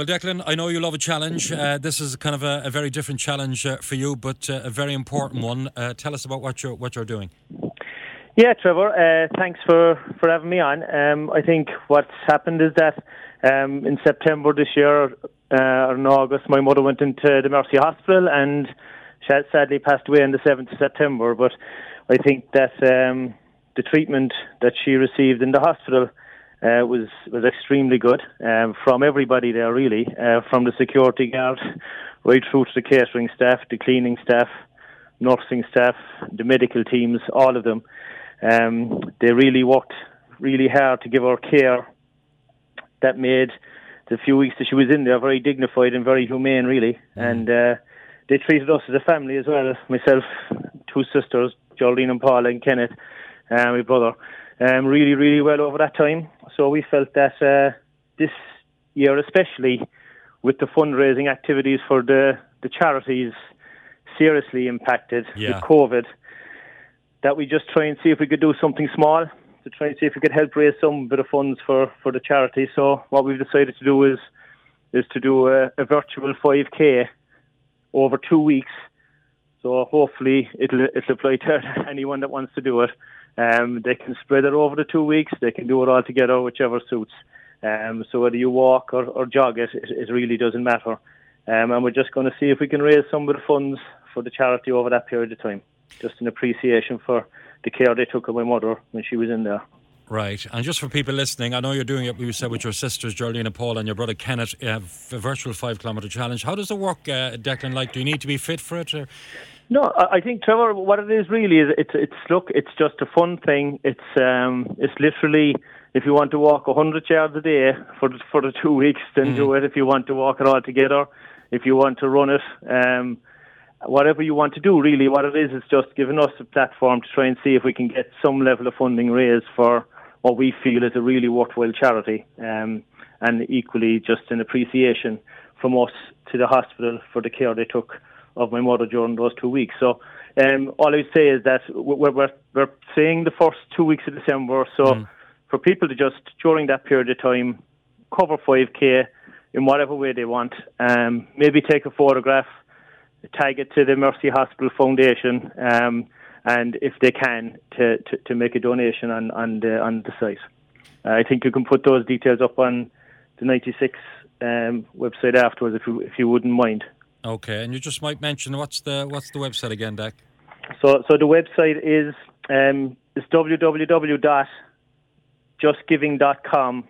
Well, Declan, I know you love a challenge. Uh, this is kind of a, a very different challenge uh, for you, but uh, a very important one. Uh, tell us about what you're what you're doing. Yeah, Trevor. Uh, thanks for, for having me on. Um, I think what's happened is that um, in September this year uh, or in August, my mother went into the Mercy Hospital and she sadly passed away on the 7th of September. But I think that um, the treatment that she received in the hospital uh, was was extremely good um, from everybody there, really, uh, from the security guard right through to the catering staff, the cleaning staff, nursing staff, the medical teams, all of them. Um, they really worked really hard to give her care that made the few weeks that she was in there very dignified and very humane, really. Mm. And uh, they treated us as a family as well. Myself, two sisters, Jolene and Paula and Kenneth, uh, my brother, um, really, really well over that time. So we felt that uh, this year, especially with the fundraising activities for the, the charities seriously impacted yeah. with COVID, that we just try and see if we could do something small to try and see if we could help raise some bit of funds for, for the charity. So what we've decided to do is is to do a, a virtual 5k over two weeks. So hopefully it'll it'll apply to anyone that wants to do it. Um, they can spread it over the two weeks. They can do it all together, whichever suits. Um, so whether you walk or, or jog it, it, it really doesn't matter. Um, and we're just going to see if we can raise some of the funds for the charity over that period of time, just an appreciation for the care they took of my mother when she was in there. Right, and just for people listening, I know you're doing it. You said with your sisters, Jolene and Paul, and your brother Kenneth, you have a virtual five kilometre challenge. How does it work, uh, Declan? Like, do you need to be fit for it? Or? No, I think Trevor, what it is really is it's it's look, it's just a fun thing. It's um, it's literally if you want to walk hundred yards a day for the, for the two weeks, then mm-hmm. do it. If you want to walk it all together, if you want to run it, um, whatever you want to do, really, what it is is just giving us a platform to try and see if we can get some level of funding raised for what we feel is a really worthwhile charity, um, and equally just an appreciation from us to the hospital for the care they took of my mother during those two weeks. So. Um, all I would say is that we're, we're, we're saying the first two weeks of December, so mm. for people to just, during that period of time, cover 5k in whatever way they want, um, maybe take a photograph tag it to the Mercy Hospital Foundation, um, and if they can, to, to, to, make a donation on on the on the site. Uh, I think you can put those details up on the 96 um, website afterwards, if you if you wouldn't mind. Okay, and you just might mention what's the what's the website again, Dak? So so the website is um, is www.justgiving.com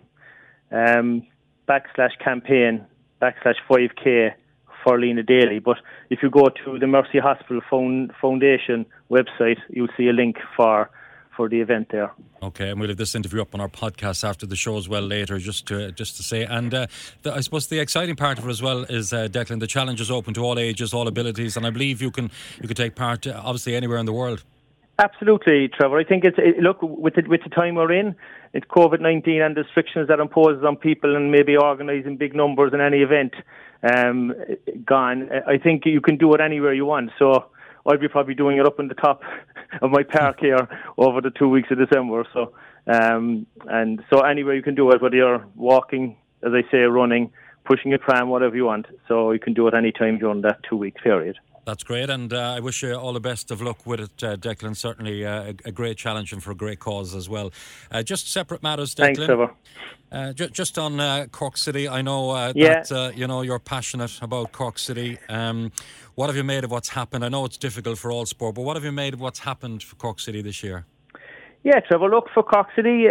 um, backslash campaign backslash 5k for Lena Daly. But if you go to the Mercy Hospital Foundation website, you'll see a link for for the event there. Okay, and we'll have this interview up on our podcast after the show as well later, just to just to say. And uh, the, I suppose the exciting part of it as well is uh, Declan. The challenge is open to all ages, all abilities, and I believe you can you can take part uh, obviously anywhere in the world. Absolutely, Trevor. I think it's it, look with the, with the time we're in, it's COVID nineteen and the restrictions that imposes on people and maybe organising big numbers in any event um, gone. I think you can do it anywhere you want. So I'll be probably doing it up in the top of my park here over the two weeks of December. So um, and so anywhere you can do it, whether you're walking, as I say, running, pushing a tram, whatever you want. So you can do it any time during that two week period. That's great, and uh, I wish you all the best of luck with it, uh, Declan. Certainly uh, a, a, great challenge and for a great cause as well. Uh, just separate matters, Declan. Thanks, Trevor. Uh, ju- just on uh, Cork City, I know yeah. that you know you're passionate about Cork City. Um, what have you made of what's happened? I know it's difficult for all sport, but what have you made of what's happened for Cork City this year? Yeah, Trevor. Look for Cork City.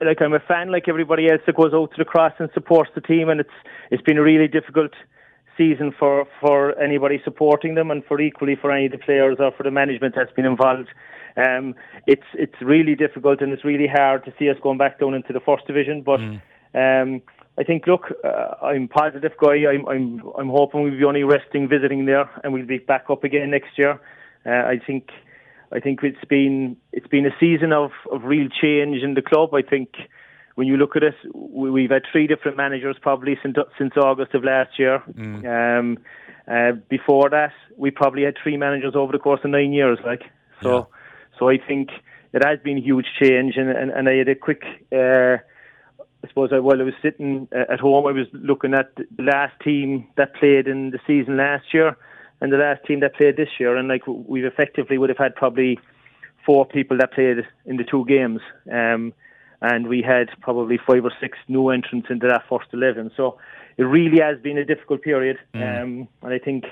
like I'm a fan, like everybody else that goes out to the cross and supports the team, and it's it's been a really difficult season for, for anybody supporting them and for equally for any of the players or for the management that's been involved. Um, it's it's really difficult and it's really hard to see us going back down into the first division. But mm. um, I think, look, uh, I'm positive guy. I'm I'm I'm hoping we'll be only resting visiting there and we'll be back up again next year. Uh, I think I think it's been it's been a season of, of real change in the club. I think when you look at it, we've had three different managers probably since since August of last year. Mm. Um, uh, before that, we probably had three managers over the course of nine years. Like so, yeah. so I think it has been a huge change. And and, and I had a quick. Uh, I suppose I, while I was sitting uh, at home, I was looking at the last team that played in the season last year and the last team that played this year, and like we've effectively would have had probably four people that played in the two games. Um, and we had probably five or six new entrants into that first 11. So it really has been a difficult period. Mm. Um, and I think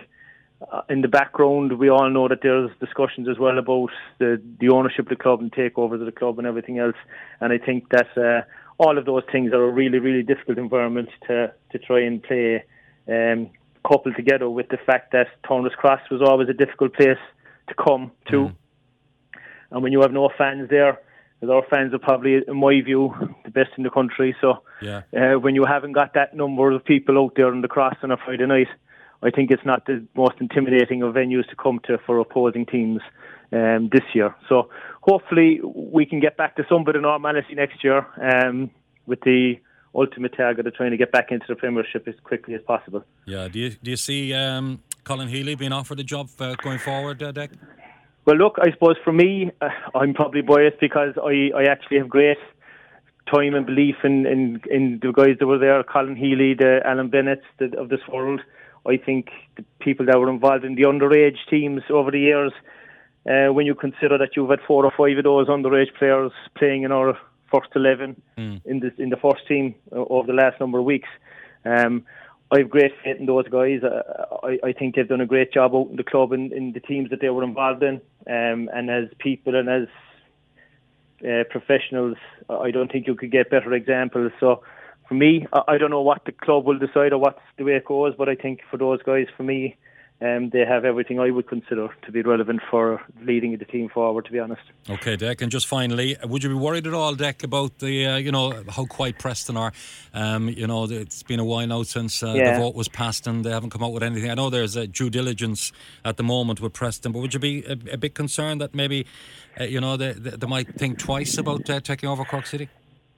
uh, in the background, we all know that there's discussions as well about the, the ownership of the club and takeovers of the club and everything else. And I think that uh, all of those things are a really, really difficult environment to, to try and play um, coupled together with the fact that Turners Cross was always a difficult place to come to. Mm. And when you have no fans there, our fans are probably, in my view, the best in the country. So yeah. uh, when you haven't got that number of people out there on the cross on a Friday night, I think it's not the most intimidating of venues to come to for opposing teams um, this year. So hopefully we can get back to some bit of normality next year um, with the ultimate target of trying to get back into the Premiership as quickly as possible. Yeah, do you, do you see um, Colin Healy being offered a job uh, going forward, uh, Dick? Well, look, I suppose for me, uh, I'm probably biased because I, I actually have great time and belief in, in, in the guys that were there, Colin Healy, the Alan Bennett the, of this world. I think the people that were involved in the underage teams over the years, uh, when you consider that you've had four or five of those underage players playing in our first 11 mm. in, the, in the first team uh, over the last number of weeks, um, I have great faith in those guys. Uh, I, I think they've done a great job out in the club and in the teams that they were involved in. Um, and as people and as uh, professionals, I don't think you could get better examples. So for me, I, I don't know what the club will decide or what's the way it goes, but I think for those guys, for me, um, they have everything I would consider to be relevant for leading the team forward. To be honest. Okay, Deck, and just finally, would you be worried at all, Deck, about the uh, you know how quiet Preston are? Um, you know, it's been a while now since uh, yeah. the vote was passed, and they haven't come out with anything. I know there's a due diligence at the moment with Preston, but would you be a, a bit concerned that maybe uh, you know they, they, might think twice about uh, taking over Cork City?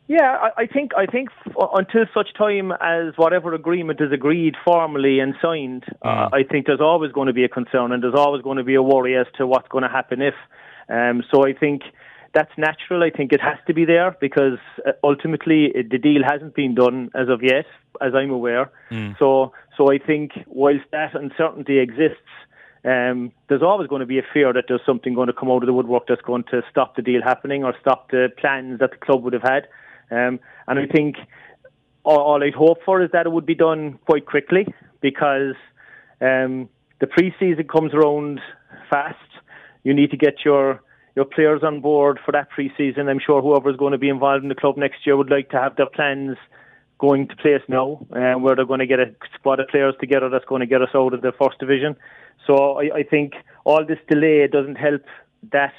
Yeah, I, I think I think until such time as whatever agreement is agreed formally and signed, uh, mm. uh, I think there's always going to be a concern and there's always going to be a worry as to what's going to happen if. Um, so I think that's natural. I think it has to be there because uh, ultimately it, the deal hasn't been done as of yet, as I'm aware. Mm. So so I think whilst that uncertainty exists. Um, there's always going to be a fear that there's something going to come out of the woodwork that's going to stop the deal happening or stop the plans that the club would have had. Um, and I think all, all, I'd hope for is that it would be done quite quickly because um, the pre-season comes around fast. You need to get your your players on board for that pre-season. I'm sure whoever is going to be involved in the club next year would like to have their plans going to place now, um, where they're going to get a squad of players together that's going to get us out of the first division. So I, I think all this delay doesn't help that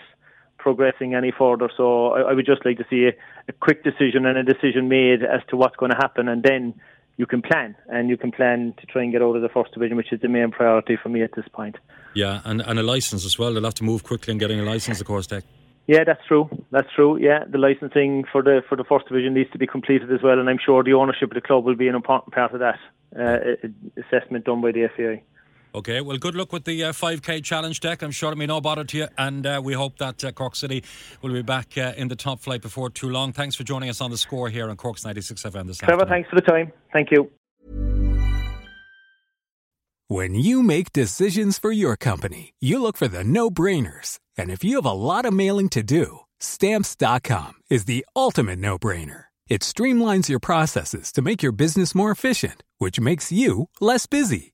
progressing any further. So I, I would just like to see a, a, quick decision and a decision made as to what's going to happen, and then you can plan and you can plan to try and get out of the first division, which is the main priority for me at this point. Yeah, and, and a license as well. They'll have to move quickly in getting a license, of course, Deck. Yeah, that's true. That's true. Yeah, the licensing for the for the first division needs to be completed as well, and I'm sure the ownership of the club will be an important part of that uh, assessment done by the FAI. Okay, well, good luck with the uh, 5K challenge deck. I'm sure it'll be no bother to you, and uh, we hope that uh, Cork City will be back uh, in the top flight before too long. Thanks for joining us on the score here on Cork's 96 FM this Trevor, afternoon. thanks for the time. Thank you. When you make decisions for your company, you look for the no brainers. And if you have a lot of mailing to do, stamps.com is the ultimate no brainer. It streamlines your processes to make your business more efficient, which makes you less busy.